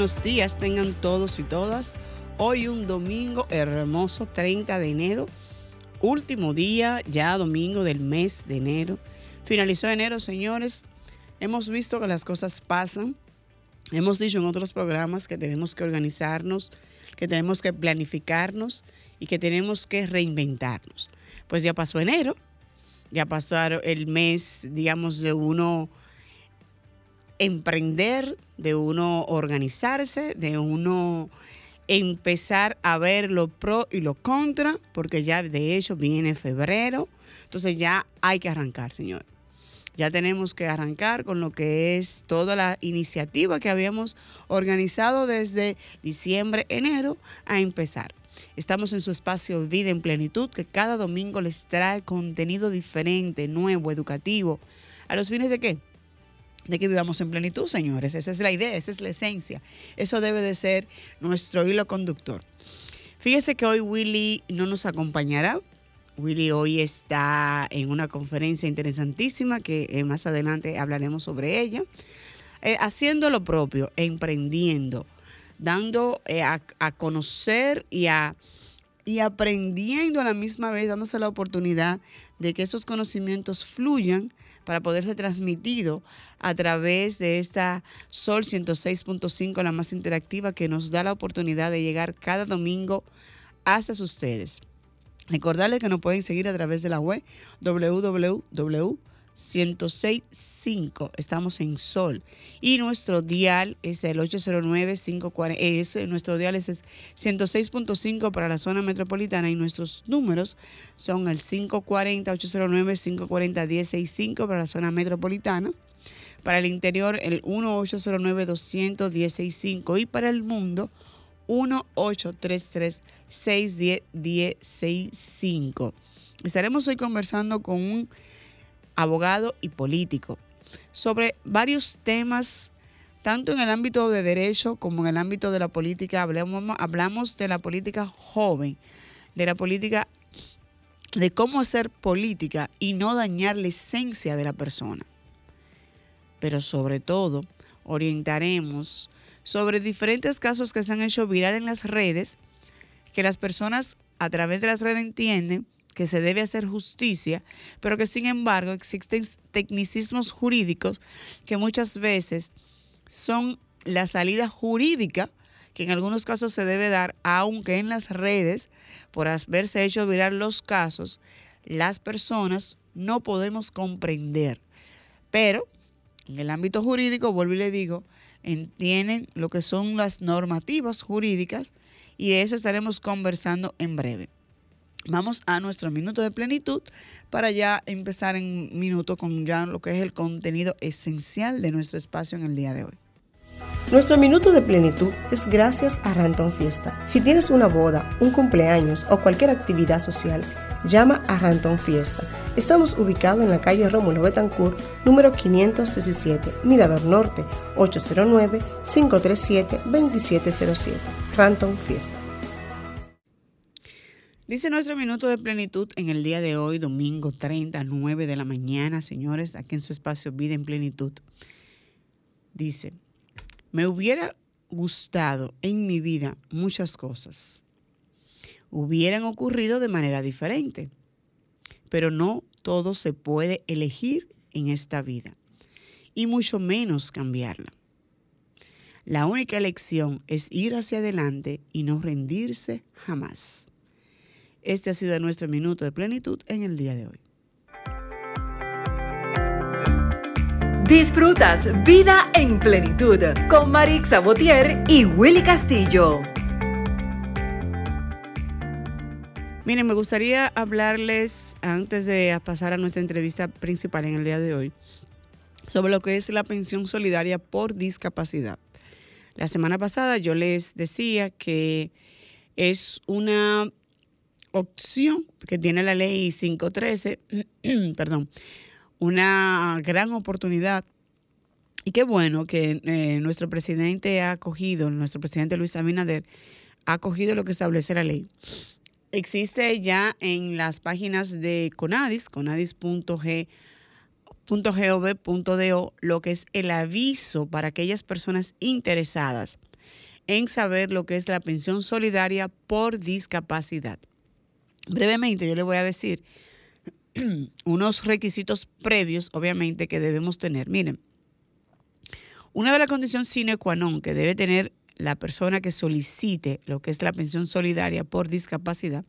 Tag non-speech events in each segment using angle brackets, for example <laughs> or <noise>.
buenos días tengan todos y todas. Hoy un domingo hermoso, 30 de enero, último día, ya domingo del mes de enero. Finalizó enero, señores. Hemos visto que las cosas pasan. Hemos dicho en otros programas que tenemos que organizarnos, que tenemos que planificarnos y que tenemos que reinventarnos. Pues ya pasó enero, ya pasó el mes, digamos, de uno emprender, de uno organizarse, de uno empezar a ver lo pro y lo contra, porque ya de hecho viene febrero, entonces ya hay que arrancar, señor. Ya tenemos que arrancar con lo que es toda la iniciativa que habíamos organizado desde diciembre, enero, a empezar. Estamos en su espacio Vida en Plenitud, que cada domingo les trae contenido diferente, nuevo, educativo. ¿A los fines de qué? De que vivamos en plenitud, señores. Esa es la idea, esa es la esencia. Eso debe de ser nuestro hilo conductor. Fíjese que hoy Willy no nos acompañará. Willy hoy está en una conferencia interesantísima que eh, más adelante hablaremos sobre ella. Eh, haciendo lo propio, emprendiendo, dando eh, a, conocer y, a, y aprendiendo a la misma vez, dándose la oportunidad de que esos conocimientos fluyan para poder ser transmitido a través de esta Sol 106.5, la más interactiva, que nos da la oportunidad de llegar cada domingo hasta ustedes. Recordarles que nos pueden seguir a través de la web www 1065. Estamos en Sol. Y nuestro dial es el 809-540. Es, nuestro dial es 106.5 para la zona metropolitana y nuestros números son el 540-809-540-165 para la zona metropolitana. Para el interior, el 1-809-200-165 y para el mundo, 1-833-610-165. Estaremos hoy conversando con un abogado y político, sobre varios temas, tanto en el ámbito de derecho como en el ámbito de la política. Hablamos, hablamos de la política joven, de la política, de cómo hacer política y no dañar la esencia de la persona. Pero sobre todo, orientaremos sobre diferentes casos que se han hecho viral en las redes, que las personas a través de las redes entienden que se debe hacer justicia, pero que sin embargo existen tecnicismos jurídicos que muchas veces son la salida jurídica que en algunos casos se debe dar, aunque en las redes, por haberse hecho virar los casos, las personas no podemos comprender. Pero en el ámbito jurídico, vuelvo y le digo, entienden lo que son las normativas jurídicas y de eso estaremos conversando en breve. Vamos a nuestro minuto de plenitud para ya empezar en minuto con ya lo que es el contenido esencial de nuestro espacio en el día de hoy. Nuestro minuto de plenitud es gracias a Ranton Fiesta. Si tienes una boda, un cumpleaños o cualquier actividad social, llama a Ranton Fiesta. Estamos ubicados en la calle Rómulo Betancourt, número 517, Mirador Norte, 809-537-2707. Ranton Fiesta. Dice nuestro minuto de plenitud en el día de hoy, domingo 30, 9 de la mañana, señores, aquí en su espacio Vida en Plenitud. Dice, me hubiera gustado en mi vida muchas cosas. Hubieran ocurrido de manera diferente, pero no todo se puede elegir en esta vida, y mucho menos cambiarla. La única elección es ir hacia adelante y no rendirse jamás. Este ha sido nuestro minuto de plenitud en el día de hoy. Disfrutas Vida en Plenitud con Marix Sabotier y Willy Castillo. Miren, me gustaría hablarles, antes de pasar a nuestra entrevista principal en el día de hoy, sobre lo que es la pensión solidaria por discapacidad. La semana pasada yo les decía que es una opción que tiene la ley 513, <clears throat> perdón, una gran oportunidad. Y qué bueno que eh, nuestro presidente ha acogido, nuestro presidente Luis Abinader ha acogido lo que establece la ley. Existe ya en las páginas de Conadis, conadis.gov.do, lo que es el aviso para aquellas personas interesadas en saber lo que es la pensión solidaria por discapacidad. Brevemente, yo le voy a decir <clears throat> unos requisitos previos, obviamente, que debemos tener. Miren, una de las condiciones sine qua non que debe tener la persona que solicite lo que es la pensión solidaria por discapacidad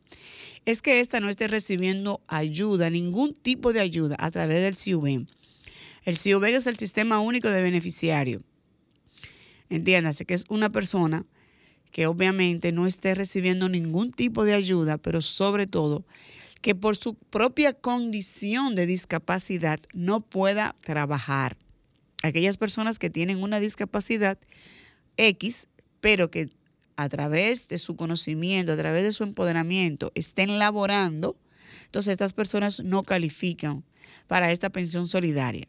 es que ésta no esté recibiendo ayuda, ningún tipo de ayuda a través del CIUBEN. El CIUBEN es el Sistema Único de Beneficiario. Entiéndase que es una persona que obviamente no esté recibiendo ningún tipo de ayuda, pero sobre todo que por su propia condición de discapacidad no pueda trabajar. Aquellas personas que tienen una discapacidad X, pero que a través de su conocimiento, a través de su empoderamiento, estén laborando, entonces estas personas no califican para esta pensión solidaria.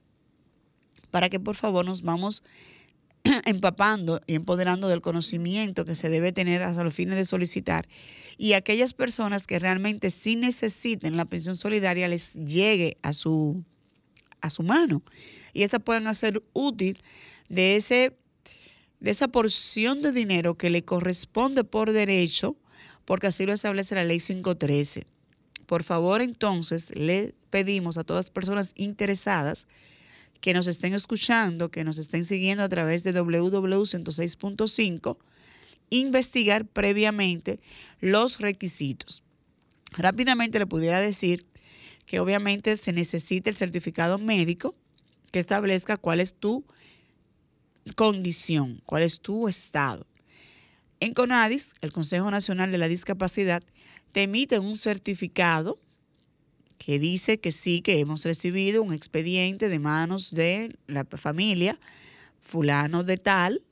Para que por favor nos vamos <clears throat> empapando y empoderando del conocimiento que se debe tener hasta los fines de solicitar y aquellas personas que realmente sí necesiten la pensión solidaria les llegue a su, a su mano y esta puedan hacer útil de, ese, de esa porción de dinero que le corresponde por derecho, porque así lo establece la ley 513. Por favor, entonces, le pedimos a todas las personas interesadas que nos estén escuchando, que nos estén siguiendo a través de www.106.5, investigar previamente los requisitos. Rápidamente le pudiera decir que obviamente se necesita el certificado médico que establezca cuál es tu condición, cuál es tu estado. En CONADIS, el Consejo Nacional de la Discapacidad, te emite un certificado que dice que sí, que hemos recibido un expediente de manos de la familia, fulano de tal,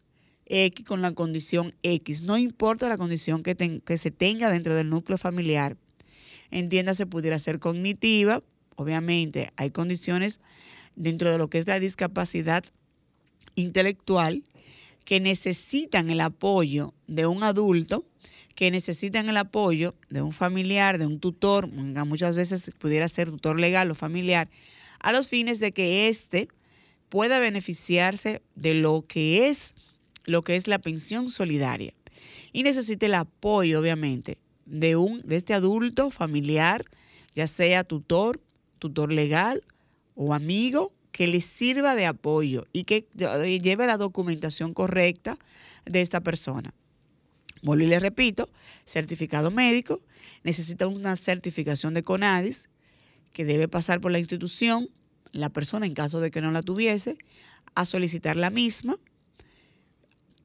X con la condición X. No importa la condición que, que se tenga dentro del núcleo familiar. Entiéndase, pudiera ser cognitiva. Obviamente, hay condiciones dentro de lo que es la discapacidad intelectual que necesitan el apoyo de un adulto que necesitan el apoyo de un familiar, de un tutor, muchas veces pudiera ser tutor legal o familiar, a los fines de que éste pueda beneficiarse de lo que es lo que es la pensión solidaria y necesite el apoyo obviamente de un de este adulto familiar, ya sea tutor, tutor legal o amigo que le sirva de apoyo y que lleve la documentación correcta de esta persona. Vuelvo y le repito, certificado médico, necesita una certificación de CONADIS que debe pasar por la institución, la persona en caso de que no la tuviese, a solicitar la misma,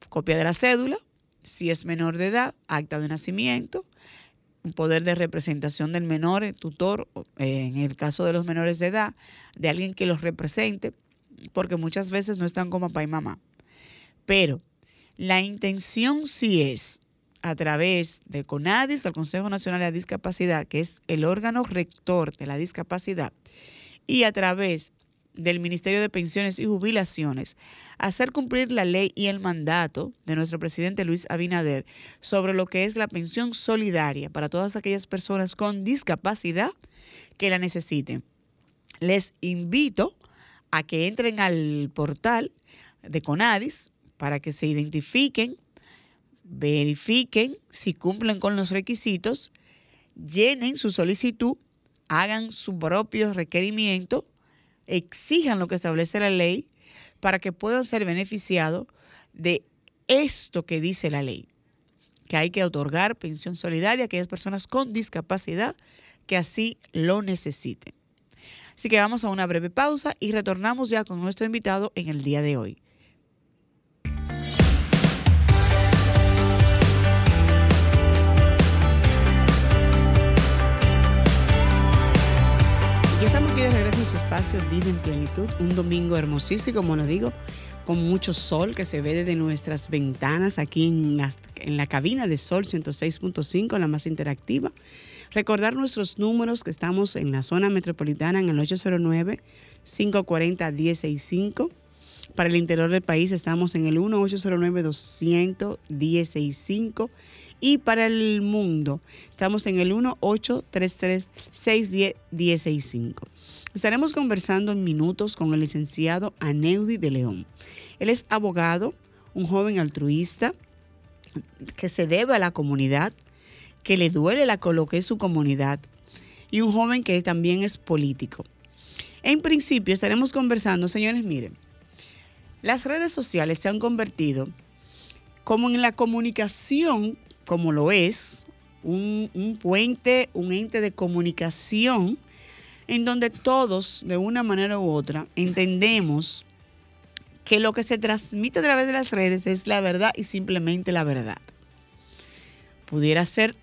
copia de la cédula, si es menor de edad, acta de nacimiento, un poder de representación del menor, el tutor, eh, en el caso de los menores de edad, de alguien que los represente, porque muchas veces no están con papá y mamá. Pero la intención sí es a través de CONADIS, el Consejo Nacional de la Discapacidad, que es el órgano rector de la discapacidad, y a través del Ministerio de Pensiones y Jubilaciones, hacer cumplir la ley y el mandato de nuestro presidente Luis Abinader sobre lo que es la pensión solidaria para todas aquellas personas con discapacidad que la necesiten. Les invito a que entren al portal de CONADIS para que se identifiquen verifiquen si cumplen con los requisitos, llenen su solicitud, hagan su propio requerimiento, exijan lo que establece la ley para que puedan ser beneficiados de esto que dice la ley, que hay que otorgar pensión solidaria a aquellas personas con discapacidad que así lo necesiten. Así que vamos a una breve pausa y retornamos ya con nuestro invitado en el día de hoy. Aquí de regreso en su espacio Vida en Plenitud, un domingo hermosísimo, como lo digo, con mucho sol que se ve desde nuestras ventanas aquí en, en la cabina de Sol 106.5, la más interactiva. Recordar nuestros números que estamos en la zona metropolitana en el 809-540-165. Para el interior del país estamos en el 1-809-200-165 y para el mundo, estamos en el 1-833-610-165. Estaremos conversando en minutos con el licenciado Aneudi de León. Él es abogado, un joven altruista, que se debe a la comunidad, que le duele la coloque su comunidad, y un joven que también es político. En principio estaremos conversando, señores, miren, las redes sociales se han convertido como en la comunicación, como lo es, un, un puente, un ente de comunicación, en donde todos, de una manera u otra, entendemos que lo que se transmite a través de las redes es la verdad y simplemente la verdad. Pudiera ser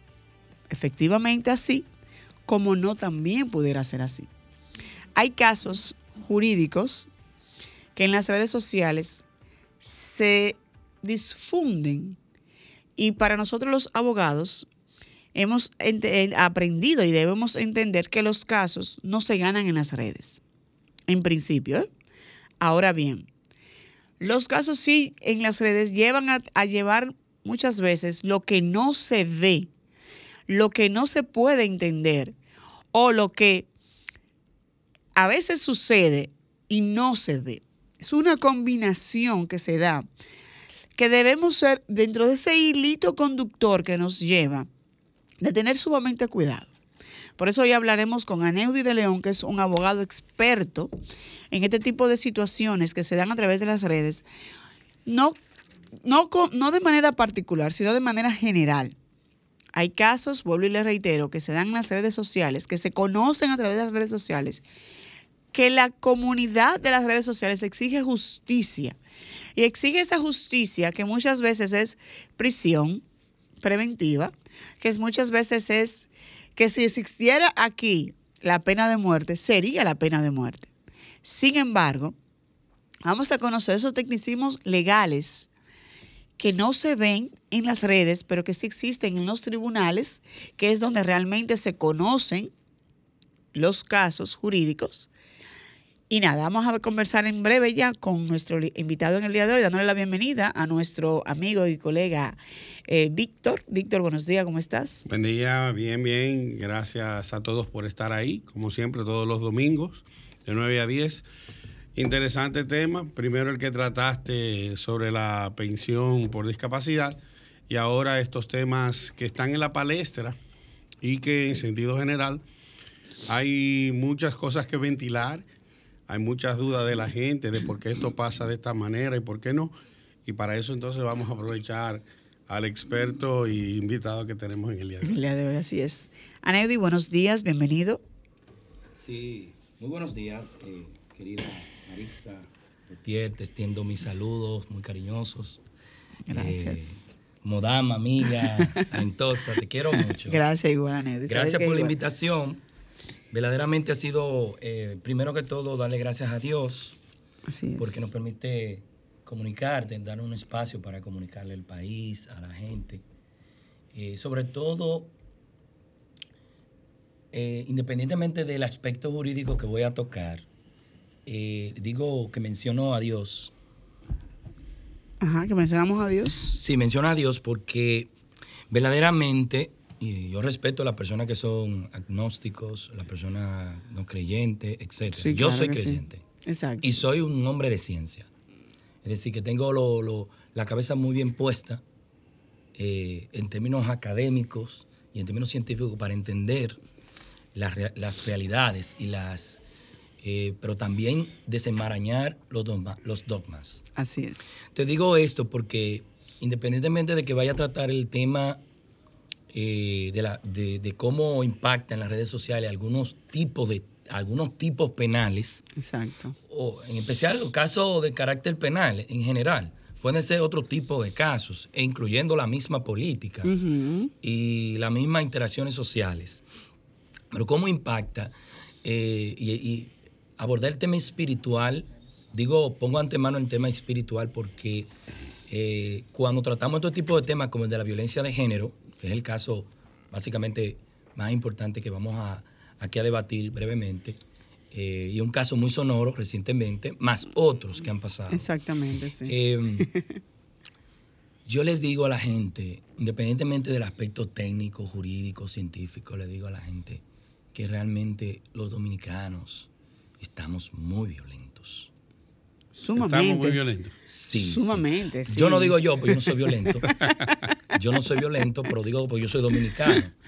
efectivamente así, como no también pudiera ser así. Hay casos jurídicos que en las redes sociales se disfunden y para nosotros los abogados hemos aprendido y debemos entender que los casos no se ganan en las redes, en principio. ¿eh? Ahora bien, los casos sí en las redes llevan a, a llevar muchas veces lo que no se ve, lo que no se puede entender o lo que a veces sucede y no se ve. Es una combinación que se da, que debemos ser dentro de ese hilito conductor que nos lleva de tener sumamente cuidado. Por eso hoy hablaremos con Aneudi de León, que es un abogado experto en este tipo de situaciones que se dan a través de las redes, no, no, no de manera particular, sino de manera general. Hay casos, vuelvo y les reitero, que se dan en las redes sociales, que se conocen a través de las redes sociales, que la comunidad de las redes sociales exige justicia. Y exige esa justicia que muchas veces es prisión preventiva, que muchas veces es que si existiera aquí la pena de muerte, sería la pena de muerte. Sin embargo, vamos a conocer esos tecnicismos legales que no se ven en las redes, pero que sí existen en los tribunales, que es donde realmente se conocen los casos jurídicos. Y nada, vamos a conversar en breve ya con nuestro invitado en el día de hoy, dándole la bienvenida a nuestro amigo y colega eh, Víctor. Víctor, buenos días, ¿cómo estás? Buen día, bien, bien. Gracias a todos por estar ahí, como siempre, todos los domingos, de 9 a 10. Interesante tema. Primero el que trataste sobre la pensión por discapacidad y ahora estos temas que están en la palestra y que en sentido general hay muchas cosas que ventilar, hay muchas dudas de la gente de por qué esto pasa de esta manera y por qué no. Y para eso entonces vamos a aprovechar al experto y invitado que tenemos en el día de hoy. El día de hoy, así es. Aneudi, buenos días, bienvenido. Sí, muy buenos días, eh, querida Marixa Gutiérrez, te extiendo mis saludos muy cariñosos. Gracias. Eh, Modama, amiga, <laughs> Entosa, te quiero mucho. Gracias, igual, Aneudi. Gracias por la invitación. Verdaderamente ha sido, eh, primero que todo, darle gracias a Dios. Así es. Porque nos permite comunicarte, dar un espacio para comunicarle al país, a la gente. Eh, sobre todo, eh, independientemente del aspecto jurídico que voy a tocar, eh, digo que menciono a Dios. Ajá, que mencionamos a Dios. Sí, menciono a Dios porque verdaderamente, y yo respeto a las personas que son agnósticos, las personas no creyentes, etc. Sí, yo claro soy sí. creyente. Exacto. Y soy un hombre de ciencia. Es decir, que tengo lo- lo- la cabeza muy bien puesta eh, en términos académicos y en términos científicos para entender las, rea- las realidades y las... eh, pero también desenmarañar los, dogma- los dogmas. Así es. Te digo esto porque independientemente de que vaya a tratar el tema eh, de, la- de- de cómo impacta en las redes sociales algunos tipos de algunos tipos penales, Exacto. o en especial los casos de carácter penal en general, pueden ser otro tipo de casos, e incluyendo la misma política y las mismas interacciones sociales. Pero cómo impacta eh, y, y abordar el tema espiritual, digo, pongo antemano el tema espiritual porque eh, cuando tratamos otro tipo de temas como el de la violencia de género, que es el caso básicamente más importante que vamos a, aquí a debatir brevemente, eh, y un caso muy sonoro recientemente, más otros que han pasado. Exactamente, sí. Eh, <laughs> yo les digo a la gente, independientemente del aspecto técnico, jurídico, científico, le digo a la gente que realmente los dominicanos estamos muy violentos. Sumamente. Estamos muy violentos. Sí. Sumamente, sí. Yo no digo yo, porque yo no soy violento. yo no soy violento, pero digo, pues yo soy dominicano. <laughs>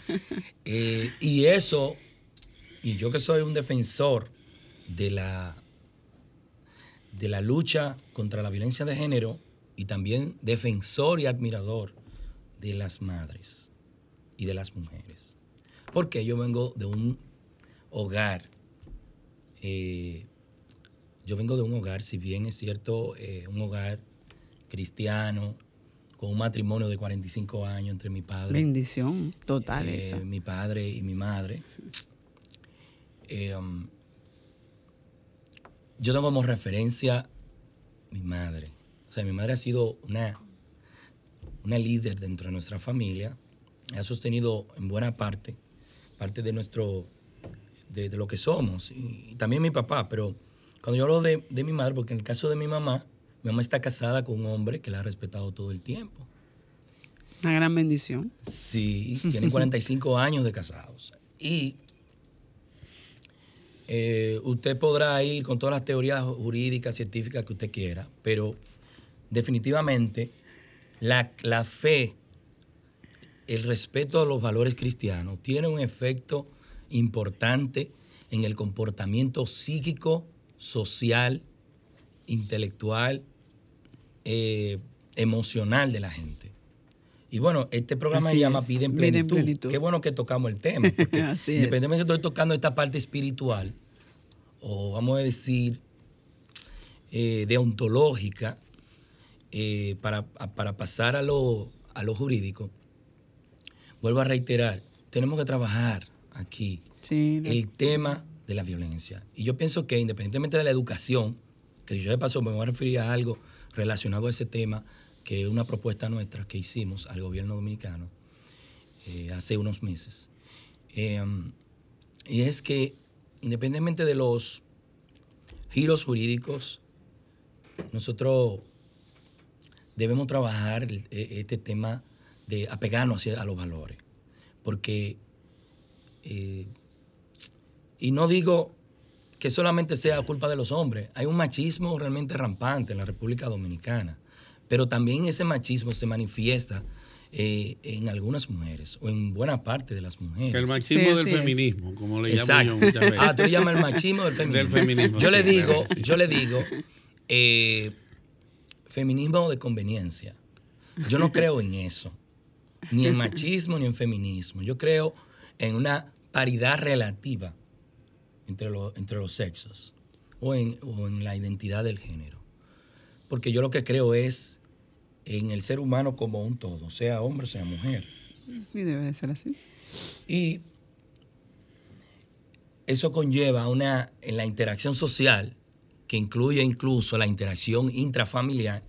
Eh, y eso, y yo que soy un defensor de la, de la lucha contra la violencia de género y también defensor y admirador de las madres y de las mujeres. Porque yo vengo de un hogar, eh, yo vengo de un hogar, si bien es cierto, eh, un hogar cristiano, con un matrimonio de 45 años entre mi padre. Bendición total eh, esa. Mi padre y mi madre. Eh, um, yo tengo como referencia mi madre. O sea, mi madre ha sido una, una líder dentro de nuestra familia. Ha sostenido en buena parte, parte de nuestro, de, de lo que somos. Y, y también mi papá, pero cuando yo hablo de, de mi madre, porque en el caso de mi mamá, mi mamá está casada con un hombre que la ha respetado todo el tiempo. Una gran bendición. Sí, <laughs> tienen 45 años de casados. Y eh, usted podrá ir con todas las teorías jurídicas, científicas que usted quiera, pero definitivamente la, fe, el respeto a los valores cristianos, tiene un efecto importante en el comportamiento psíquico, social, intelectual, eh, emocional de la gente. Y bueno, este programa Así se llama Vida en Plenitud. Plenitud. Qué bueno que tocamos el tema. Porque <laughs> independientemente de que estoy tocando esta parte espiritual, o vamos a decir, eh, deontológica, eh, para, para pasar a lo, a lo jurídico, vuelvo a reiterar, tenemos que trabajar aquí Sí, el tema de la violencia. Y yo pienso que independientemente de la educación, que yo de paso me voy a referir a algo relacionado a ese tema, que una propuesta nuestra que hicimos al gobierno dominicano eh, hace unos meses. Eh, y es que independientemente de los giros jurídicos, nosotros debemos trabajar e- este tema de apegarnos a los valores. Porque eh, y no digo que solamente sea culpa de los hombres. Hay un machismo realmente rampante en la República Dominicana. Pero también ese machismo se manifiesta eh, en algunas mujeres o en buena parte de las mujeres. El machismo Sí, del es. feminismo, como le llamo Exacto. yo muchas veces. Ah, tú le llamas el machismo del feminismo. Del feminismo, Yo sí, le digo, sí. yo le digo, eh, feminismo de conveniencia. Yo no creo en eso. Ni en machismo ni en feminismo. Yo creo en una paridad relativa entre, lo- entre los sexos o en, o en la identidad del género. Porque yo lo que creo es en el ser humano como un todo, sea hombre, sea mujer. y debe de ser así. Y eso conlleva una, en la interacción social, que incluye incluso la interacción intrafamiliar,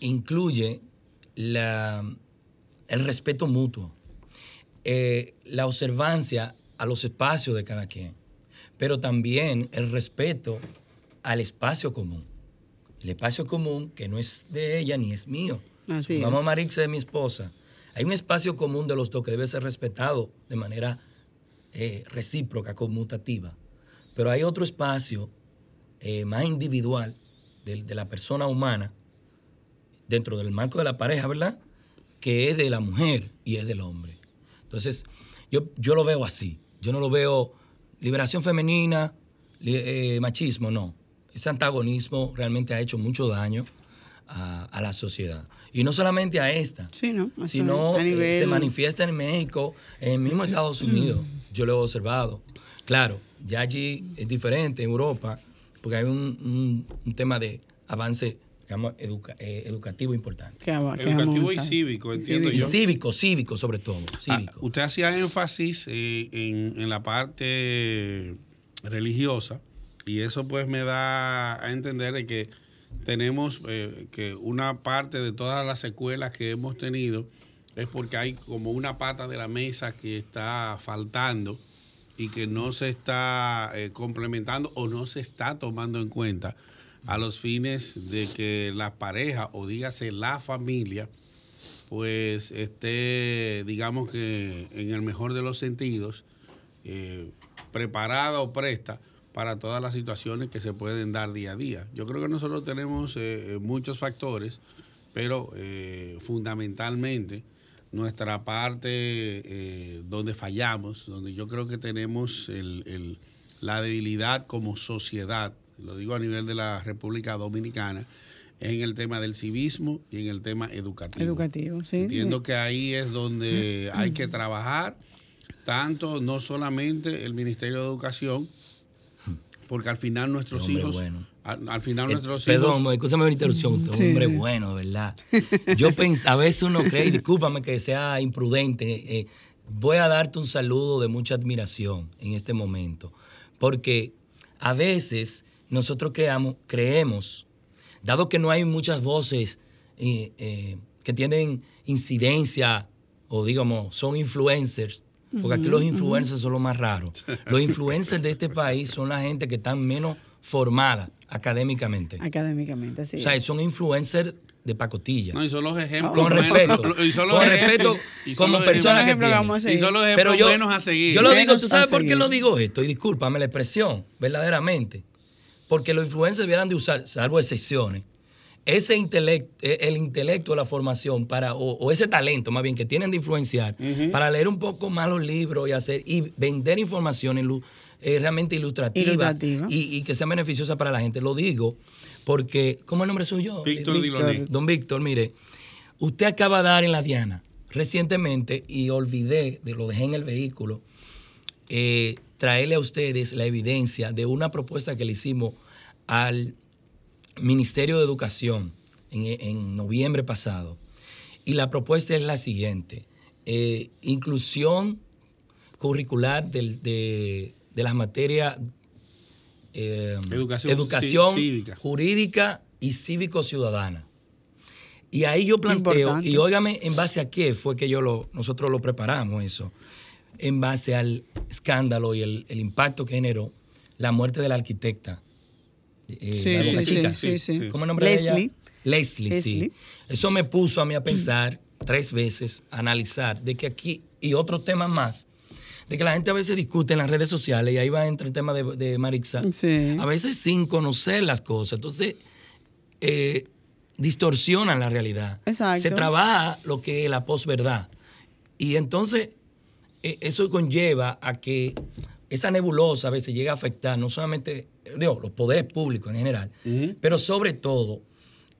incluye la- el respeto mutuo, eh, la observancia a los espacios de cada quien, pero también el respeto al espacio común. El espacio común que no es de ella ni es mío. Así Mamá es. Marixa de mi esposa. Hay un espacio común de los dos que debe ser respetado de manera eh, recíproca, conmutativa. Pero hay otro espacio eh, más individual de, de la persona humana dentro del marco de la pareja, ¿verdad? Que es de la mujer y es del hombre. Entonces, yo, yo lo veo así. Yo no lo veo liberación femenina, eh, machismo, no. Ese antagonismo realmente ha hecho mucho daño a, a la sociedad. Y no solamente a esta, Sí, ¿no? Eso sino a eh, nivel- se manifiesta en México, en el mismo Estados Unidos. Yo lo he observado. Claro, ya allí es diferente, en Europa, porque hay un, un- un tema de avance digamos, educa- eh, educativo importante. Educativo y cívico, entiendo Y yo. cívico, cívico sobre todo, Ah, cívico. usted hacía énfasis eh, en, en la parte religiosa y eso pues me da a entender de que tenemos eh, que una parte de todas las secuelas que hemos tenido es porque hay como una pata de la mesa que está faltando y que no se está eh, complementando o no se está tomando en cuenta a los fines de que la pareja o dígase la familia pues esté, digamos que en el mejor de los sentidos, eh, preparada o presta para todas las situaciones que se pueden dar día a día. Yo creo que nosotros tenemos eh, muchos factores pero eh, fundamentalmente nuestra parte eh, donde fallamos, donde yo creo que tenemos el- el- la debilidad como sociedad, lo digo a nivel de la República Dominicana, es en el tema del civismo y en el tema educativo. Educativo, sí. Entiendo que ahí es donde hay que trabajar, tanto no solamente el Ministerio de Educación, porque al final nuestros Hombre hijos, bueno. al, al final Eh, nuestros Perdón, hijos, escúchame una interrupción. Usted es Sí. un hombre bueno, de verdad. Yo <laughs> pens a veces uno cree, y discúlpame que sea imprudente, eh, voy a darte un saludo de mucha admiración en este momento. Porque a veces nosotros creamos, creemos, dado que no hay muchas voces eh, eh, que tienen incidencia o digamos son influencers, porque aquí los influencers son los más raros. Los influencers de este país son la gente que están menos formada académicamente. Académicamente, así O sea, es. son influencers de pacotilla. no, y son los ejemplos Con respeto. <laughs> y son los Con respeto y son como los persona ejemplos- que Ejemplo que vamos a tiene. seguir. y son los Pero ejemplos yo, buenos a seguir. yo lo digo, ¿tú sabes por qué lo digo esto? Y discúlpame la expresión, verdaderamente. Porque los influencers debieran de usar, salvo excepciones, ese intelecto, el intelecto, la formación, para, o, o ese talento más bien que tienen de influenciar, para leer un poco más los libros y hacer, y vender información ilu- eh, realmente ilustrativa, Ilustrativa. Y, y que sea beneficiosa para la gente. Lo digo porque, ¿cómo es el nombre suyo? Víctor Diloné. Don Víctor, mire, usted acaba de dar en la Diana recientemente y olvidé, de lo dejé en el vehículo, eh, traerle a ustedes la evidencia de una propuesta que le hicimos al Ministerio de Educación en, en noviembre pasado. Y la propuesta es la siguiente, eh, inclusión curricular del- de, de las materias eh, Educación jurídica y cívico-ciudadana. Y ahí yo planteo, Importante. y óigame en base a qué fue que yo lo, nosotros lo preparamos eso, en base al escándalo y el, el impacto que generó la muerte de la arquitecta. Eh, Sí, la sí, Boca sí, Chica. sí, sí. ¿Cómo nombre de ella? Leslie. Leslie, Leslie. sí. Eso me puso a mí a pensar tres veces, a analizar, de que aquí, y otros temas más, de que la gente a veces discute en las redes sociales, y ahí va entre el tema de, de Marixa, Sí. a veces sin conocer las cosas. Entonces, eh, distorsionan la realidad. Exacto. Se trabaja lo que es la posverdad. Y entonces, eh, eso conlleva a que esa nebulosa a veces llega a afectar no solamente digo, los poderes públicos en general, pero sobre todo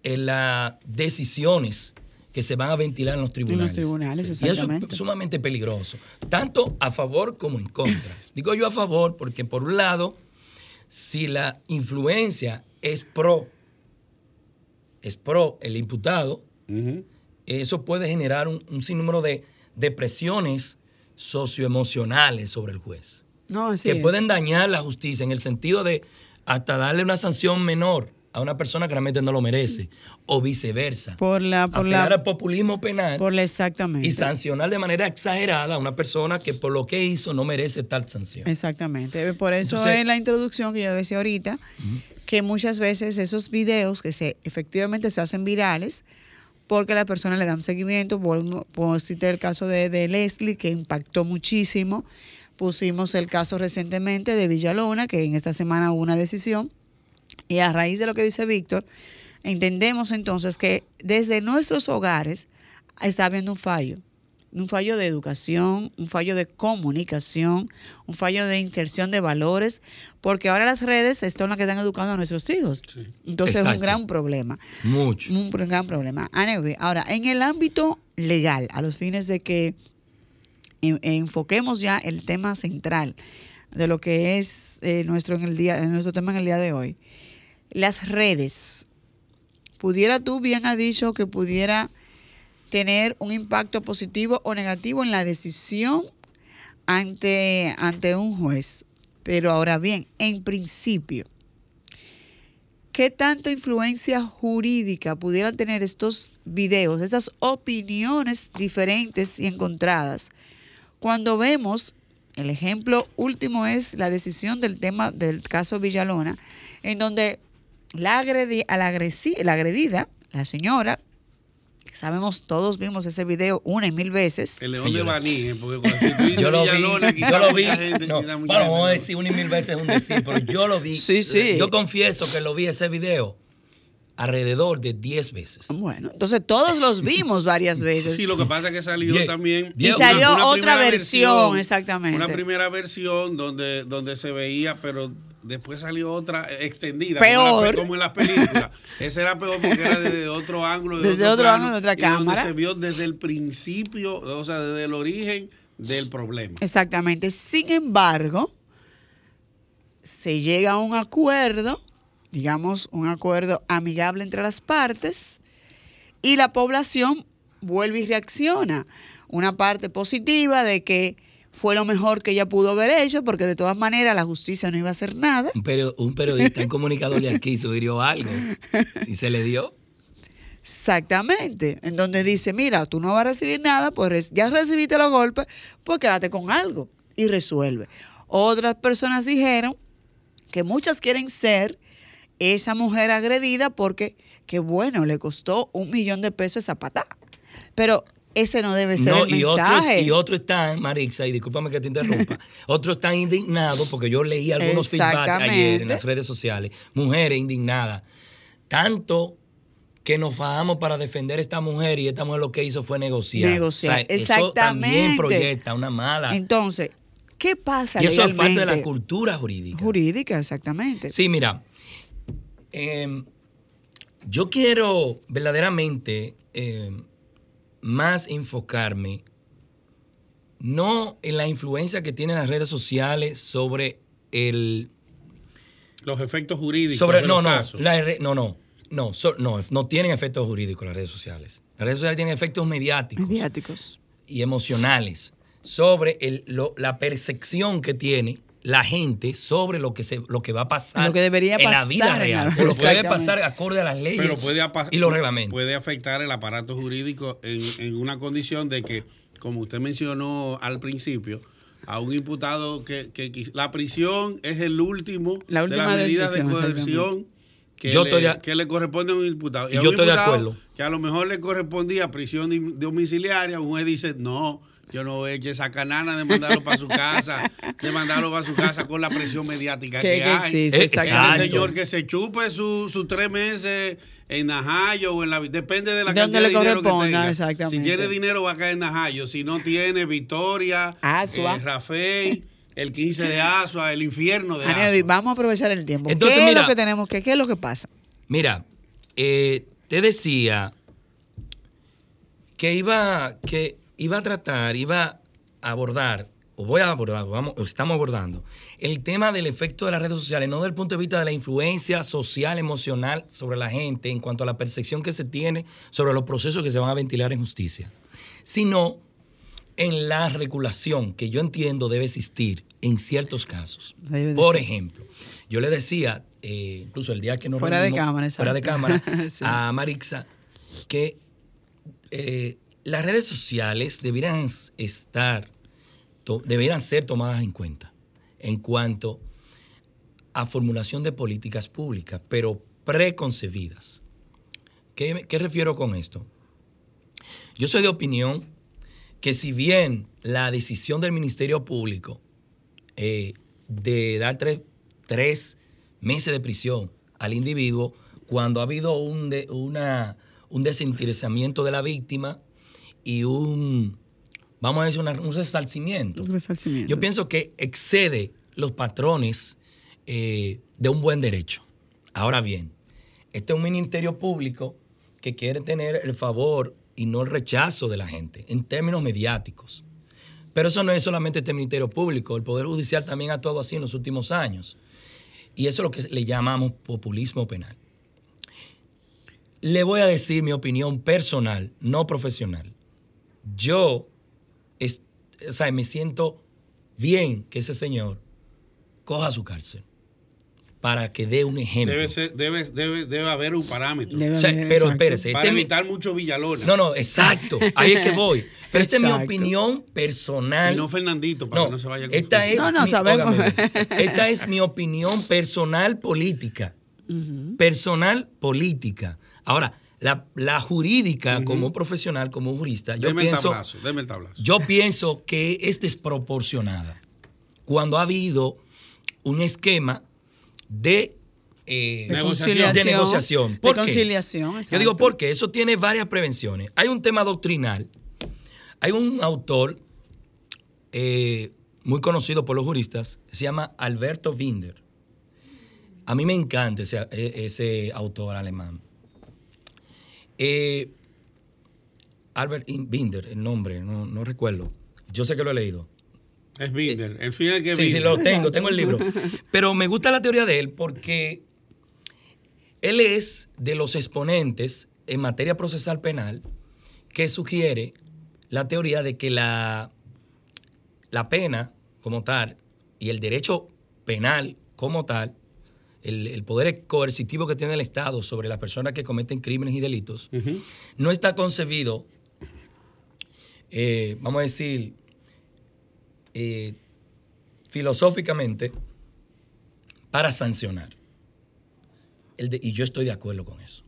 en las decisiones que se van a ventilar en los tribunales. tribunales, Y eso es sumamente peligroso, tanto a favor como en contra. Digo yo a favor porque por un lado, si la influencia es pro, es pro el imputado, eso puede generar un, un sinnúmero de depresiones socioemocionales sobre el juez, No, que es. pueden dañar la justicia en el sentido de hasta darle una sanción menor a una persona que realmente no lo merece, o viceversa. Por la, por la, al populismo penal por la exactamente. y sancionar de manera exagerada a una persona que por lo que hizo no merece tal sanción. Exactamente. Por eso Entonces- es la introducción que yo decía ahorita, que muchas veces esos videos que se efectivamente se hacen virales, porque a la persona le dan seguimiento, por, por citar el caso de, de Leslie, que impactó muchísimo. Pusimos el caso recientemente de Villalona, que en esta semana hubo una decisión. Y a raíz de lo que dice Víctor, entendemos entonces que desde nuestros hogares está habiendo un fallo. Un fallo de educación, un fallo de comunicación, un fallo de inserción de valores, porque ahora las redes son las que están educando a nuestros hijos. Entonces es un gran problema. Mucho. Un gran problema. Anyway, ahora, en el ámbito legal, a los fines de que enfoquemos ya el tema central de lo que es eh, nuestro, en el día, nuestro tema en el día de hoy, las redes. Pudiera tú, bien ha dicho, que pudiera tener un impacto positivo o negativo en la decisión ante, ante un juez. Pero ahora bien, en principio, ¿qué tanta influencia jurídica pudieran tener estos videos, esas opiniones diferentes y encontradas? Cuando vemos, el ejemplo último es la decisión del tema del caso Villalona, en donde la, agredi- a la, agresi- la agredida, la señora, que sabemos, todos vimos ese video una y mil veces, El león de Baní, porque cuando si tú dices Yo lo vi, yo lo vi. gente- no, bueno, vamos a decir una y mil veces un decir, pero yo lo vi. Sí, sí. Yo confieso que lo vi ese video alrededor de 10 veces. Bueno, entonces todos los vimos varias <laughs> veces. Sí, lo que pasa es que salió también. Y Y salió otra versión, exactamente. Una primera versión donde, donde se veía, pero después salió otra extendida. Peor. Como en, la, las películas. <laughs> Esa era peor porque era desde otro ángulo. de Desde otro plano, ángulo, de otra y donde cámara. se vio desde el principio, o sea, desde el origen del problema. Exactamente. Sin embargo, se llega a un acuerdo, digamos, un acuerdo amigable entre las partes, y la población vuelve y reacciona. Una parte positiva de que fue lo mejor que ella pudo haber hecho, porque de todas maneras la justicia no iba a hacer nada. Un, perio- un periodista, un <laughs> comunicador de aquí sugirió algo y se le dio. Exactamente. En donde dice, mira, tú no vas a recibir nada, pues ya recibiste los golpes, pues quédate con algo y resuelve. Otras personas dijeron que muchas quieren ser esa mujer agredida porque, que bueno, le costó un millón de pesos esa patada. Pero ese no debe ser No, el y, otros, mensaje. y otros están, Marixa, y discúlpame que te interrumpa, <laughs> otros están indignados porque yo leí algunos feedback ayer en Exactamente. las redes sociales. Mujeres indignadas. Tanto que nos fajamos para defender a esta mujer y esta mujer lo que hizo fue negociar. Negociar, Eso también exactamente. proyecta una mala. Entonces, ¿qué pasa y eso es falta de la cultura jurídica. Jurídica, exactamente. Sí, mira, em, yo quiero verdaderamente em, más enfocarme no en la influencia que tienen las redes sociales sobre el Los efectos jurídicos. sobre de no los no casos. la re- no no no so- no no tienen efectos jurídicos las redes sociales las redes sociales tienen efectos mediáticos Mediáticos. y emocionales sobre el- lo- la percepción que tiene la gente sobre lo que se lo que va a pasar Lo que debería en la pasar vida real la- o lo que debe pasar acorde a las leyes Pero puede, apa- y los reglamentos. puede afectar el aparato jurídico en, en una condición de que, como usted mencionó al principio, a un imputado que, que la prisión es el último La de última las medidas de coerción que, Yo le, estoy de- que le corresponde a un imputado. Y a yo un estoy de imputado acuerdo. Que a lo mejor le correspondía prisión domiciliaria, un juez dice, no, yo no voy a echar esa canana de mandarlo para su casa, de mandarlo para su casa con la presión mediática Que- que, hay. existe, Eh, Ese señor que se chupe sus su tres meses en Najayo o en la depende de la De cantidad le de dinero que corresponda, tenga. exactamente. Si tiene dinero va a caer en Najayo, si no tiene Victoria, Asua. eh, Rafael, el 15 de Asua, el infierno de Asua. vamos a aprovechar el tiempo. Entonces, ¿Qué es mira- lo que tenemos que, qué es lo que pasa? Mira, eh, te decía que iba, que iba a tratar, iba a abordar, o voy a abordar, vamos, o estamos abordando, el tema del efecto de las redes sociales, no desde el punto de vista de la influencia social, emocional sobre la gente en cuanto a la percepción que se tiene sobre los procesos que se van a ventilar en justicia, sino en la regulación que yo entiendo debe existir en ciertos casos. Por ejemplo, yo le decía, eh, incluso el día que nos Fuera de cámara, fuera de cámara, <laughs> Sí. a Marixa, que eh, las redes sociales debieran estar, to- debieran ser tomadas en cuenta en cuanto a formulación de políticas públicas, pero preconcebidas. ¿Qué, refiero con esto? Yo soy de opinión que si bien la decisión del Ministerio Público eh, de dar tres, meses de prisión al individuo cuando ha habido un, un desinteresamiento de la víctima y un, vamos a decir, una- un resarcimiento. Yo pienso que excede los patrones eh, de un buen derecho. Ahora bien, este es un ministerio público que quiere tener el favor y no el rechazo de la gente en términos mediáticos. Pero eso no es solamente este ministerio público, el Poder Judicial también ha actuado así en los últimos años. Y eso es lo que le llamamos populismo penal. Le voy a decir mi opinión personal, no profesional. Yo es- o sea, me siento bien que ese señor coja su cárcel para que dé un ejemplo. Debe, ser, debe, debe, debe haber un parámetro. Debe O sea, haber, pero exacto. espérese, para este es mi- evitar mucho Villalona. No, no, exacto. Ahí es que <laughs> voy. Pero esta es mi opinión personal. Y no Fernandito, para No, que no se vaya a esta es No, no, mi- sabemos. <laughs> esta es mi opinión personal política. Personal política. Ahora, la, la jurídica, como profesional, como jurista, yo Deme el pienso, tablazo, deme el tablazo. yo pienso que es desproporcionada. Cuando ha habido un esquema de eh, De Negociación. de negociación. Yo digo porque eso tiene varias prevenciones. Hay un tema doctrinal. Hay un autor eh, muy conocido por los juristas, que se llama Alberto Binder. A mí me encanta ese, e- ese autor alemán. Eh, Albert Binder, el nombre, no, no recuerdo. Yo sé que lo he leído. Es Binder. El fin es que Sí, sí, lo tengo, tengo el libro. <laughs> Pero me gusta la teoría de él porque él es de los exponentes en materia procesal penal que sugiere la teoría de que la, la pena como tal y el derecho penal como tal, el, el poder coercitivo que tiene el Estado sobre las personas que cometen crímenes y delitos, no está concebido, eh, vamos a decir, eh, filosóficamente para sancionar. El de- y yo estoy de acuerdo con eso.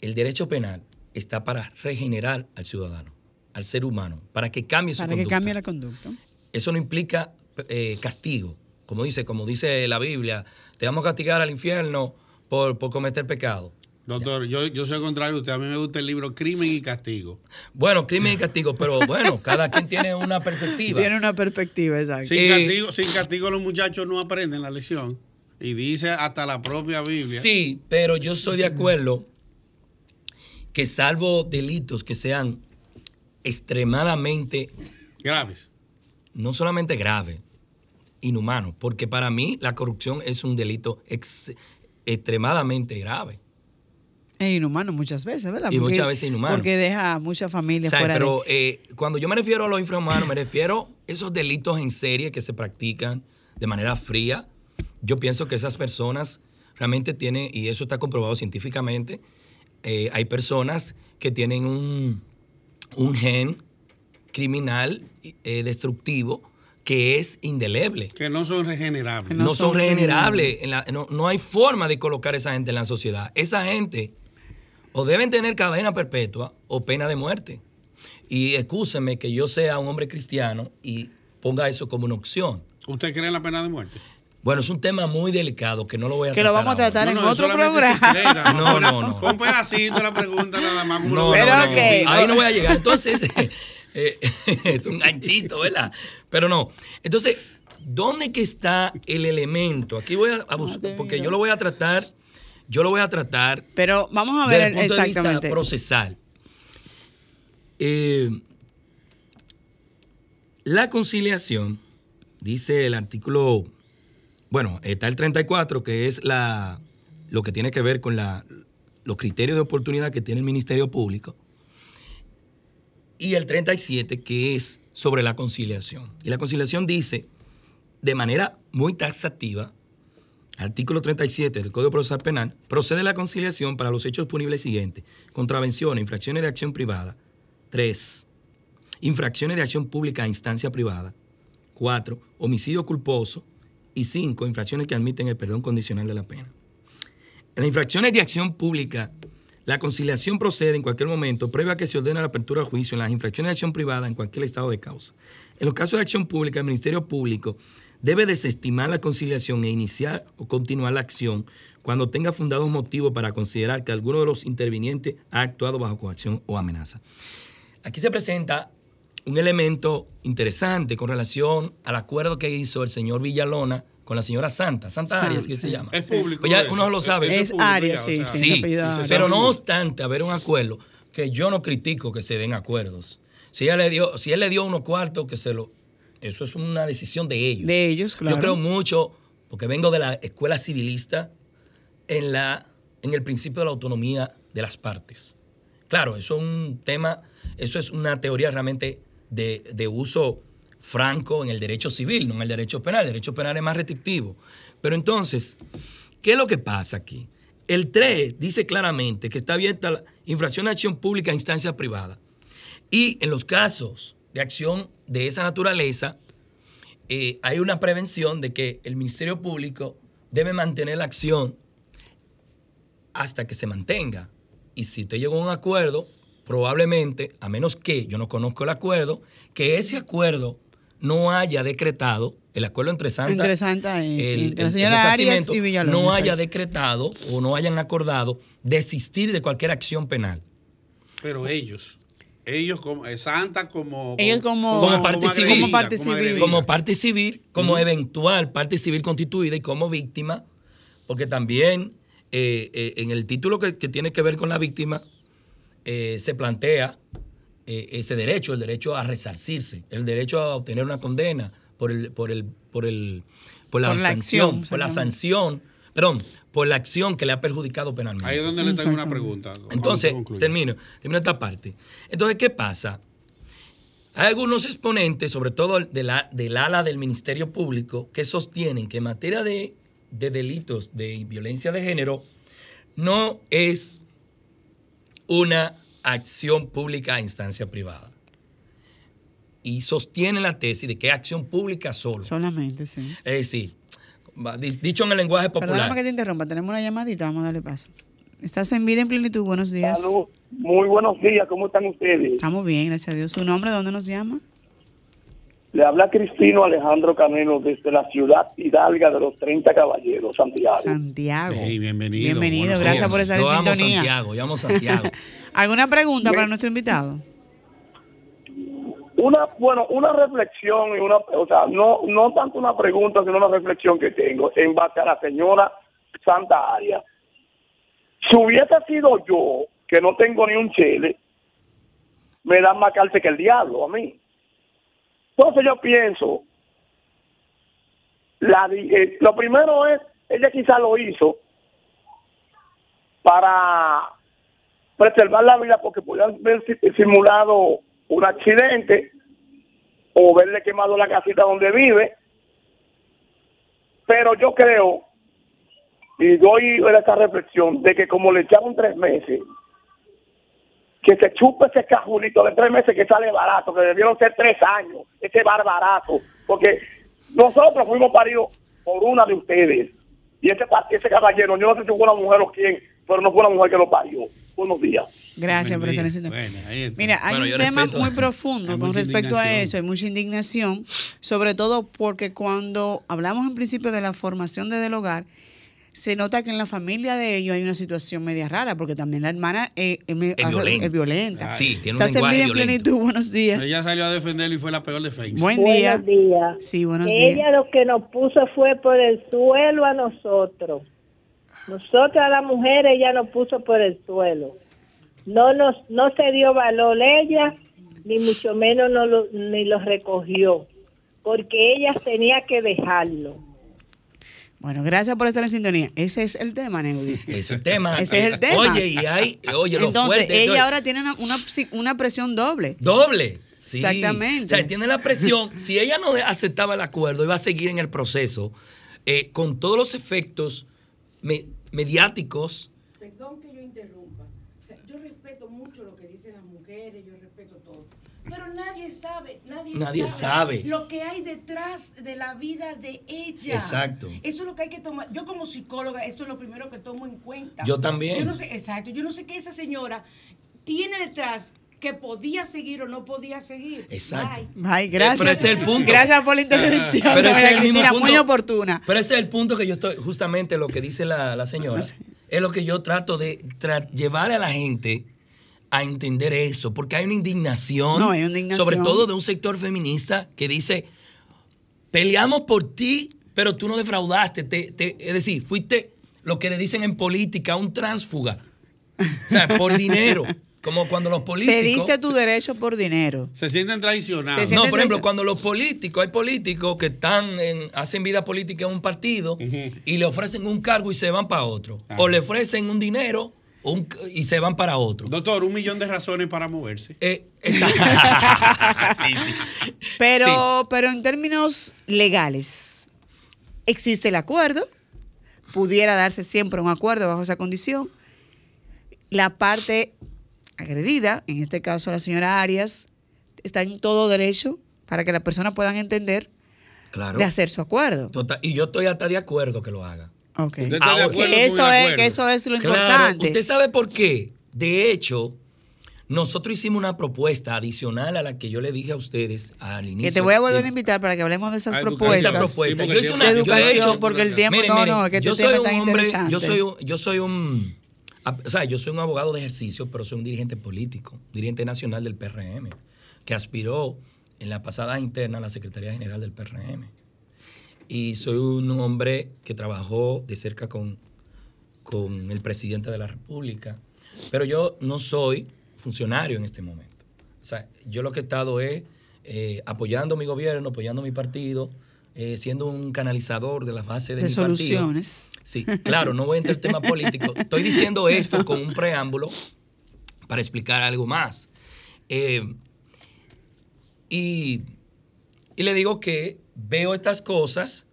El derecho penal está para regenerar al ciudadano, al ser humano, para que cambie su Para que conducta. cambie la conducta. Eso no implica eh, castigo. Como dice, como dice la Biblia, te vamos a castigar al infierno por, por cometer pecado. Doctor, yo, yo soy contrario a usted. A mí me gusta el libro Crimen y Castigo. Bueno, crimen y castigo, pero bueno, cada quien tiene una perspectiva. <laughs> Tiene una perspectiva, exacto. Sin, Eh, castigo, sin castigo los muchachos no aprenden la lección. Y dice hasta la propia Biblia. Sí, pero yo estoy de acuerdo que salvo delitos que sean extremadamente, Graves. no solamente graves, inhumanos, porque para mí la corrupción es un delito ex- extremadamente grave. Es inhumano muchas veces, ¿verdad? Y muchas veces inhumano. Porque deja a muchas familias ¿Sabe? fuera Pero de... eh, cuando yo me refiero a los infrahumanos, me refiero a esos delitos en serie que se practican de manera fría. Yo pienso que esas personas realmente tienen, y eso está comprobado científicamente, eh, hay personas que tienen un, un gen criminal eh, destructivo que es indeleble. Que no son regenerables. No, No son son regenerables. en la- no, no hay forma de colocar a esa gente en la sociedad. Esa gente o deben tener cadena perpetua o pena de muerte. Y excúsenme que yo sea un hombre cristiano y ponga eso como una opción. ¿Usted cree en la pena de muerte? Bueno, es un tema muy delicado que no lo voy a Que lo tratar vamos a ahora. tratar en No, <laughs> no, otro programa. cree. No, no, no. Un pedacito la pregunta nada más. No, lo- Pero no, no, ok. Ahí no voy a llegar. Entonces, eh, <laughs> es un ganchito, ¿verdad? Pero no. Entonces, ¿dónde que está el elemento? Aquí voy a, buscar, porque yo lo voy a tratar, yo lo voy a tratar Pero vamos a desde ver el punto de vista procesal. Eh, la conciliación, dice el artículo, bueno, está el 34, que es la, lo que tiene que ver con la, los criterios de oportunidad que tiene el Ministerio Público, y el 37, que es sobre la conciliación. Y la conciliación dice, de manera muy taxativa, Artículo 37 del Código Procesal Penal, procede la conciliación para los hechos punibles siguientes: contravenciones, infracciones de acción privada. 3. Infracciones de acción pública a instancia privada. 4. Homicidio culposo. Y 5. Infracciones que admiten el perdón condicional de la pena. En las infracciones de acción pública, la conciliación procede en cualquier momento, previo a que se ordene la apertura del juicio en las infracciones de acción privada en cualquier estado de causa. En los casos de acción pública, el Ministerio Público debe desestimar la conciliación e iniciar o continuar la acción cuando tenga fundados motivos para considerar que alguno de los intervinientes ha actuado bajo coacción o amenaza. Aquí se presenta un elemento interesante con relación al acuerdo que hizo el señor Villalona con la señora Santa, Santa San- Arias, que se llama. Es público. Pues ya uno lo sabe. Es público Arias, ya, sí, o sea, sí. Pero no obstante haber un acuerdo, que yo no critico que se den acuerdos. Si ella le dio, si él le dio unos cuartos, que se lo, eso es una decisión de ellos. De ellos, claro. Yo creo mucho, porque vengo de la escuela civilista, en, la, en el principio de la autonomía de las partes. Claro, eso es un tema, eso es una teoría realmente de, de uso franco en el derecho civil, no en el derecho penal. El derecho penal es más restrictivo. Pero entonces, ¿qué es lo que pasa aquí? El 3 dice claramente que está abierta la infracción de acción pública a instancia privada. Y en los casos de acción de esa naturaleza, eh, hay una prevención de que el Ministerio Público debe mantener la acción hasta que se mantenga. Y si usted llegó a un acuerdo, probablemente, a menos que yo no conozco el acuerdo, que ese acuerdo no haya decretado, el acuerdo entre Santa, Entre Santa y- el- entre la señora el Arias y Villalobos, no haya decretado o no hayan acordado desistir de cualquier acción penal. Pero ellos, ellos como eh, Santa como Ellos como- Como parte civil. Como parte civil. como parte civil, como eventual parte civil constituida y como víctima, porque también eh, eh, en el título que, que tiene que ver con la víctima eh, se plantea eh, ese derecho, el derecho a resarcirse, el derecho a obtener una condena por el, por el, por el, por la Por la sanción, acción, por la sanción, perdón, por la acción que le ha perjudicado penalmente. Ahí es donde le tengo una pregunta. Entonces, termino, termino esta parte. Entonces, ¿qué pasa? Hay algunos exponentes, sobre todo de la- del ala del Ministerio Público, que sostienen que en materia de, de delitos de violencia de género no es una acción pública a instancia privada. Y sostienen la tesis de que es acción pública solo. Solamente, sí. Es decir, dicho en el lenguaje popular. Perdóname que te interrumpa, tenemos una llamadita, vamos a darle paso. Estás en vida en plenitud, buenos días. Salud. Muy buenos días, ¿cómo están ustedes? Estamos bien, gracias a Dios. ¿Su nombre dónde nos llama? Le habla Cristino Alejandro Canelo desde la ciudad hidalga de los 30 Caballeros, Santiago. Santiago. Hey, bienvenido. Bienvenido, Buenos gracias días. por estar Yo en amo sintonía. Santiago, yo amo Santiago. <laughs> ¿Alguna pregunta para nuestro invitado? Una, bueno, una reflexión y una, o sea, no, no tanto una pregunta, sino una reflexión que tengo en base a la señora Santa Aria. Si hubiese sido yo, que no tengo ni un chile, me dan más cárcel que el diablo a mí. Entonces yo pienso, eh, lo primero es, ella quizá lo hizo para preservar la vida porque podían haber si- simulado un accidente o verle quemado la casita donde vive. Pero yo creo, y doy esa reflexión, de que como le echaron tres meses, que se chupe ese cajulito de tres meses que sale barato, que debieron ser tres años, ese barbarato, porque nosotros fuimos paridos por una de ustedes. Y ese, ese caballero, yo no sé si fue una mujer o quién, pero no fue una mujer que lo parió. Buenos días. Gracias Buen día. Bueno, está. Mira, hay Bueno, un tema respeto. muy profundo con respecto a eso, hay mucha indignación, sobre todo porque cuando hablamos en principio de la formación desde el hogar, se nota que en la familia de ellos hay una situación media rara, porque también la hermana eh, es, me- Es violenta. es violenta. Sí, tiene un Estás en lenguaje en violento. plenitud, <laughs> buenos días. Ella salió a defenderlo y fue la peor defensa. Buen día. Buenos días. Sí, buenos Ella días. lo que nos puso fue por el suelo a nosotros. Nosotros a la mujer ella nos puso por el suelo. No nos no se dio valor ella, ni mucho menos no lo, ni lo recogió, porque ella tenía que dejarlo. Bueno, gracias por estar en sintonía. Ese es el tema, Neudi. Ese tema. Ese es el tema. Oye, y hay, oye, lo Entonces, fuerte. ella ahora tiene una, una, presión doble. Doble. Sí. Exactamente. O sea, tiene la presión. si ella no aceptaba el acuerdo, iba a seguir en el proceso eh, con todos los efectos me- mediáticos. Perdón que yo interrumpa. O sea, yo respeto mucho lo que dicen las mujeres, yo respeto todo. Nadie sabe, nadie, Nadie sabe. lo que hay detrás de la vida de ella. Exacto. Eso es lo que hay que tomar. Yo como psicóloga, esto es lo primero que tomo en cuenta. Yo también. Yo no sé, exacto. Yo no sé qué esa señora tiene detrás que podía seguir o no podía seguir. Exacto. Bye. Ay, gracias. pero ese es el punto. Gracias por la intervención. Pero ese es el Cristina, punto. muy oportuna. Pero ese es el punto que yo estoy, justamente lo que dice la, la señora, <laughs> es lo que yo trato de tra- llevarle a la gente a entender eso, porque hay una indignación, No, hay una indignación. sobre todo de un sector feminista que dice, peleamos por ti, pero tú no defraudaste, te- te- es decir, fuiste lo que le dicen en política, un tránsfuga, o sea, por <laughs> dinero, como cuando los políticos... Cediste tu derecho por dinero. Se sienten traicionados. Se No, por ejemplo, cuando los políticos, hay políticos que están en, hacen vida política en un partido y le ofrecen un cargo y se van para otro. O le ofrecen un dinero un- y se van para otro. Doctor, un millón de razones para moverse. Eh, esa- <laughs> Sí, sí. Pero, pero en términos legales, existe el acuerdo, pudiera darse siempre un acuerdo bajo esa condición. La parte agredida, en este caso la señora Arias, está en todo derecho para que las personas puedan entender Claro. de hacer su acuerdo. Total, y yo estoy hasta de acuerdo que lo haga. Ok. Usted está de Ahora, acuerdo Que con eso, es, que eso es lo Claro, importante. ¿usted sabe por qué? De hecho, Nosotros hicimos una propuesta adicional a la que yo le dije a ustedes al inicio. Que te voy a volver a de- invitar para que hablemos de esas Ah, propuestas. esa propuesta. Yo hice el una de tiempo- yo he educación, hecho- porque el tiempo, Miren, no, miren, no, es que yo este soy un tan hombre, interesante. yo soy un, yo soy un o sea, yo soy un abogado de ejercicio, pero soy un dirigente político, dirigente nacional del PRM, que aspiró en la pasada interna a la Secretaría General del PRM. Y soy un hombre que trabajó de cerca con, con el presidente de la República, pero yo no soy funcionario en este momento. O sea, yo lo que he estado es eh, apoyando mi gobierno, apoyando mi partido, eh, siendo un canalizador de las bases de, de mi partido. soluciones. Sí, claro, no voy a entrar en tema político. Estoy diciendo <laughs> esto con un preámbulo para explicar algo más. Eh, y, y le digo que veo estas cosas,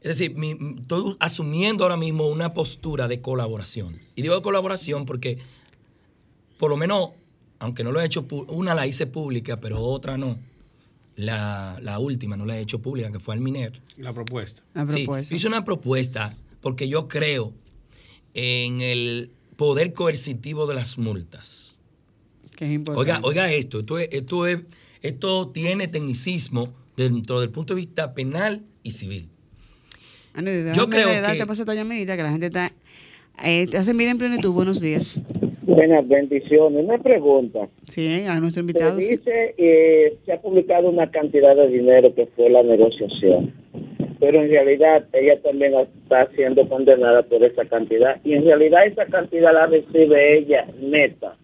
es decir, mi- estoy asumiendo ahora mismo una postura de colaboración. Y digo colaboración porque, por lo menos, aunque no lo he hecho, una la hice pública, pero otra no. La, la última no la he hecho pública, que fue al MINER. La propuesta. La Sí, propuesta. hice una propuesta porque yo creo en el poder coercitivo de las multas. que es importante. Oiga, oiga esto, esto, es- esto, es- esto tiene tecnicismo dentro del punto de vista penal y civil. Déjame Yo creo que- paso a esta llamadita que la gente está... Eh, te hacen vida en plenitud. Buenos días. Buenas bendiciones. Una pregunta. Sí, a nuestro Se invitado. sí. dice, eh, se ha publicado una cantidad de dinero que fue la negociación, pero en realidad ella también está siendo condenada por esa cantidad y en realidad esa cantidad la recibe ella neta,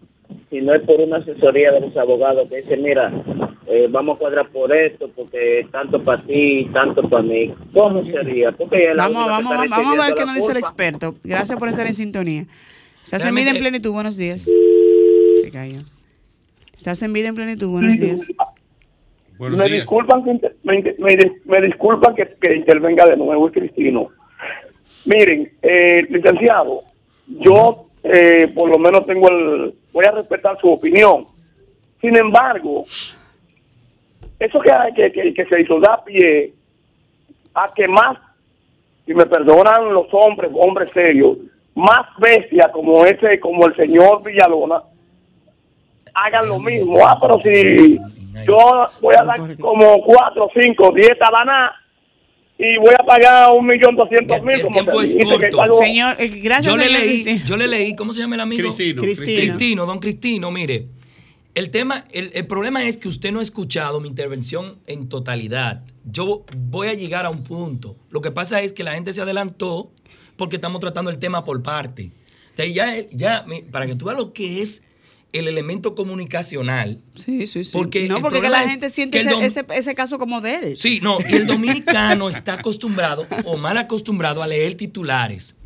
si no es por una asesoría de los abogados que dice, mira, eh, vamos a cuadrar por esto, porque tanto para ti tanto para mí. ¿Cómo sería? Porque ella es la Vamos, que vamos, vamos a ver qué nos dice el experto. Gracias por estar en sintonía. Estás en vida en plenitud. Buenos días. Se cayó. Estás en vida en plenitud. Buenos días. Buenos me días. disculpan que inter- me, me me disculpan que, que intervenga de nuevo el Cristino. Miren, eh, licenciado, yo eh, por lo menos tengo el voy a respetar su opinión. Sin embargo, eso que, que, que, que se hizo da pie a que más, si me perdonan los hombres, hombres serios, más bestias como ese, como el señor Villalona, hagan lo mismo. Ah, pero si yo voy a dar como cuatro, cinco, diez tabanas y voy a pagar un millón doscientos mil. El como tiempo es corto. algo- Señor, eh, gracias, yo le leí, yo le leí, ¿cómo se llama el amigo? Cristino. Cristino. Cristino, don Cristino, mire, el tema, el, el problema es que usted no ha escuchado mi intervención en totalidad. Yo voy a llegar a un punto. Lo que pasa es que la gente se adelantó porque estamos tratando el tema por parte. Entonces, ya, ya para que tú veas lo que es el elemento comunicacional. Sí, sí, sí. Porque no, porque que la gente siente ese, ese, ese caso como de él. Sí, no, y el dominicano está acostumbrado o mal acostumbrado a leer titulares.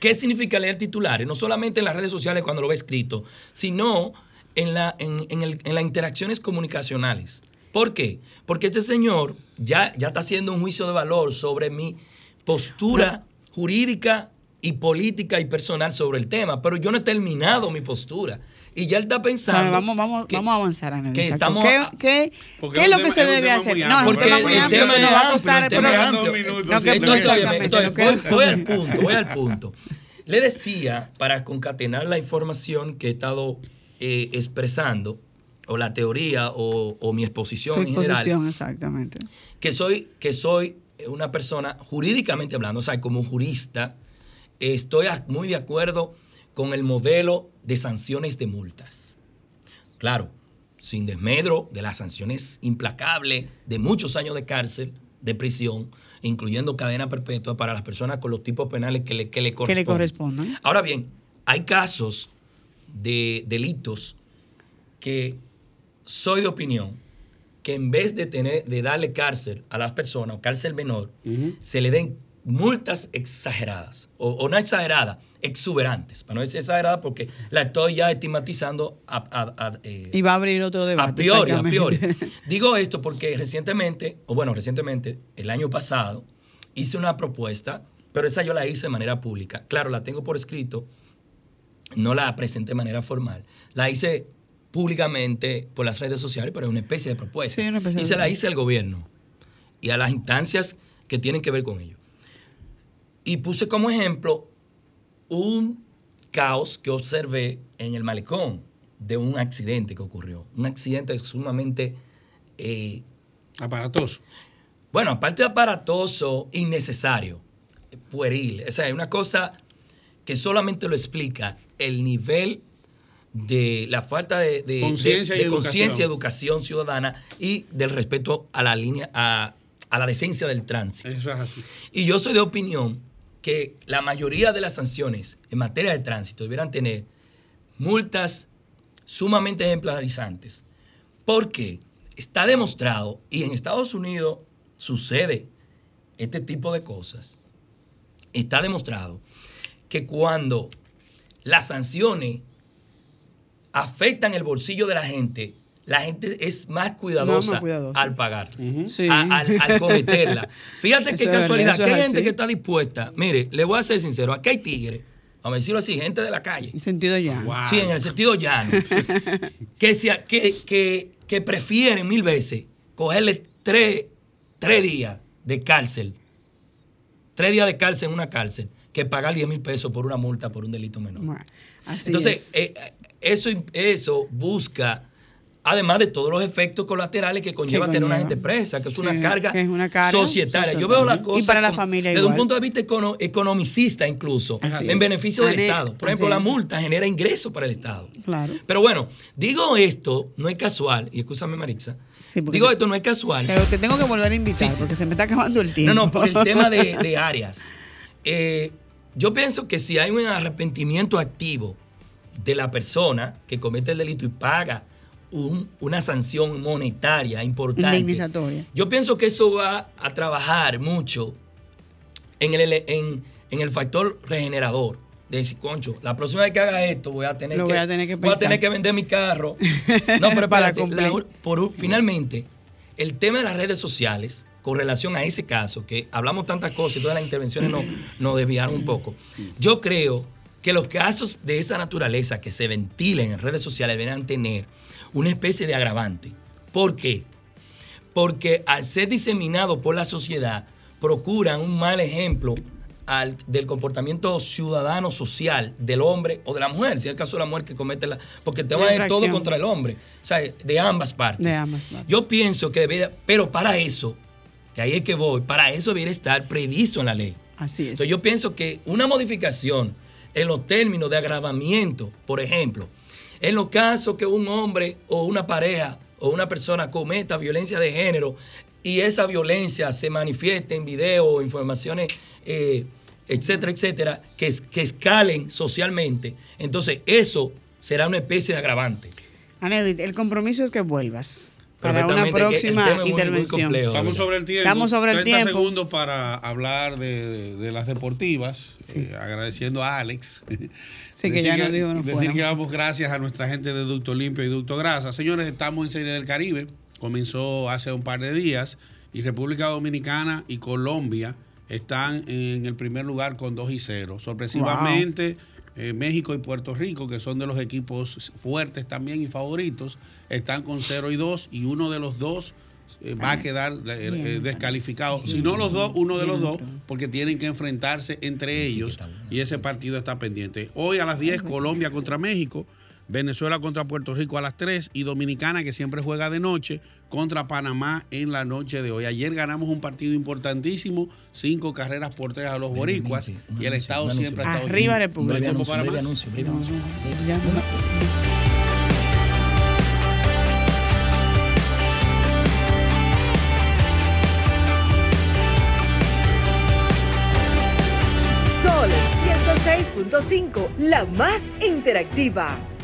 ¿Qué significa leer titulares? No solamente en las redes sociales cuando lo ve escrito, sino en, la, en, en el- en las interacciones comunicacionales. ¿Por qué? Porque este señor ya, ya está haciendo un juicio de valor sobre mi postura jurídica y política y personal sobre el tema, pero yo no he terminado mi postura. Y ya él está pensando... Bueno, vamos, vamos, que- vamos a avanzar, Ana que estamos ¿Qué, a- qué, es lo que tema- se debe hacer? No, Porque el el pero- tema es amplio. voy al punto, voy al punto. Le decía, para concatenar la información que he estado eh, expresando, o la teoría, o, o mi exposición Tu en general, exposición, exactamente. que soy, que soy una persona jurídicamente hablando, o sea, como jurista, estoy muy de acuerdo con el modelo de sanciones de multas. Claro, sin desmedro de las sanciones implacables de muchos años de cárcel, de prisión, incluyendo cadena perpetua para las personas con los tipos penales que le, que le Que corresponden. le correspondan. Ahora bien, hay casos de delitos que soy de opinión que en vez de tener de darle cárcel a las personas o cárcel menor, se le den multas exageradas o, o no exageradas, exuberantes, para no decir exageradas porque la estoy ya estigmatizando a, a- a, eh, Y va a abrir otro debate. a priori, a priori. <laughs> Digo esto porque recientemente, o bueno, recientemente, el año pasado, hice una propuesta, pero esa yo la hice de manera pública. Claro, la tengo por escrito, no la presenté de manera formal. La hice públicamente por las redes sociales, pero es una especie de propuesta. Sí, una especie y de- se la hice al gobierno y a las instancias que tienen que ver con ello. Y puse como ejemplo un caos que observé en el malecón de un accidente que ocurrió. Un accidente sumamente... eh, Aparatoso. bueno, aparte de aparatoso, innecesario, pueril. O sea, es una cosa que solamente lo explica el nivel de la falta de, de- Conciencia de- y educación. ciudadana y del respeto a la línea, a, a la decencia del tránsito. Eso es así. Y yo soy de opinión que la mayoría de las sanciones en materia de tránsito debieran tener multas sumamente ejemplarizantes. Porque está demostrado, y en Estados Unidos sucede este tipo de cosas, está demostrado que cuando las sanciones afectan el bolsillo de la gente, la gente es más cuidadosa, más cuidadosa. al pagar, Sí. a- al, al <laughs> cometerla. Fíjate qué casualidad, que hay gente así. que está dispuesta. Mire, le voy a ser sincero, aquí hay tigres, vamos a decirlo así, gente de la calle. En sentido. Wow. Sí, en el sentido llano. <laughs> que, se- que, que, que prefieren mil veces cogerle tres, tres días de cárcel, tres días de cárcel en una cárcel, que pagar 10 mil pesos por una multa por un delito menor. Bueno, así Entonces, es. eh, eso, eso busca, además de todos los efectos colaterales que conlleva tener una gente presa, que es Sí, una carga, que es una carga societaria. Yo veo la Y cosa para la como- familia desde un punto de vista econo- economicista incluso, Así en es. beneficio del Estado. Por ejemplo, la multa genera ingresos para el Estado. Claro. Pero bueno, digo esto, no es casual, y escúchame Marixa, Sí, digo esto no es casual. Pero te tengo que volver a invitar sí. porque se me está acabando el tiempo. No, no, por el tema de, de <laughs> áreas. Eh, yo pienso que si hay un arrepentimiento activo de la persona que comete el delito y paga un- una sanción monetaria importante, yo pienso que eso va a trabajar mucho en el, en, en el factor regenerador. De decir, concho, la próxima vez que haga esto voy a tener, Lo que, voy a tener que voy a pensar. tener que vender mi carro. <laughs> No, pero Para la por finalmente, el tema de las redes sociales, con relación a ese caso, que hablamos tantas cosas y todas las intervenciones nos, nos desviaron un poco, yo creo que los casos de esa naturaleza que se ventilen en redes sociales deberán tener una especie de agravante. ¿Por qué? Porque al ser diseminado por la sociedad, procuran un mal ejemplo al- del comportamiento ciudadano social del hombre o de la mujer, si es el caso de la mujer que comete la... Porque el tema La es todo contra el hombre, o sea, de ambas partes. De ambas partes. Yo pienso que debería, pero para eso, que ahí es que voy, para eso debería estar previsto en la ley. Así es. Entonces yo pienso que una modificación en los términos de agravamiento, por ejemplo, en los casos que un hombre o una pareja o una persona cometa violencia de género y esa violencia se manifieste en video o informaciones, eh, etcétera, etcétera, que, que escalen socialmente, entonces eso será una especie de agravante. Aneudit, el compromiso es que vuelvas para una próxima es muy, muy intervención. complejo. Estamos sobre el tiempo. Estamos sobre el 30 tiempo. segundos para hablar de, de las deportivas. eh, agradeciendo a Alex. <laughs> Sí, que ya nos dijo no Decir fuéramos. que damos gracias a nuestra gente de Ducto Limpio y Ducto Grasa. Señores, estamos en Serie del Caribe. Comenzó hace un par de días. Y República Dominicana y Colombia están en el primer lugar con 2 y 0. Sorpresivamente. Eh, México y Puerto Rico, que son de los equipos fuertes también y favoritos, están con 0 y 2 y uno de los dos eh, va a quedar eh, descalificado. Si no los dos, uno de los dos, porque tienen que enfrentarse entre ellos y ese partido está pendiente. Hoy a las 10, Colombia contra México, Venezuela contra Puerto Rico a las 3 y Dominicana, que siempre juega de noche, contra Panamá en la noche de hoy. Ayer ganamos un partido importantísimo, cinco carreras por tres a los boricuas y el Estado siempre ha estado Arriba ¿No hay República. Sol 106.5, la más interactiva.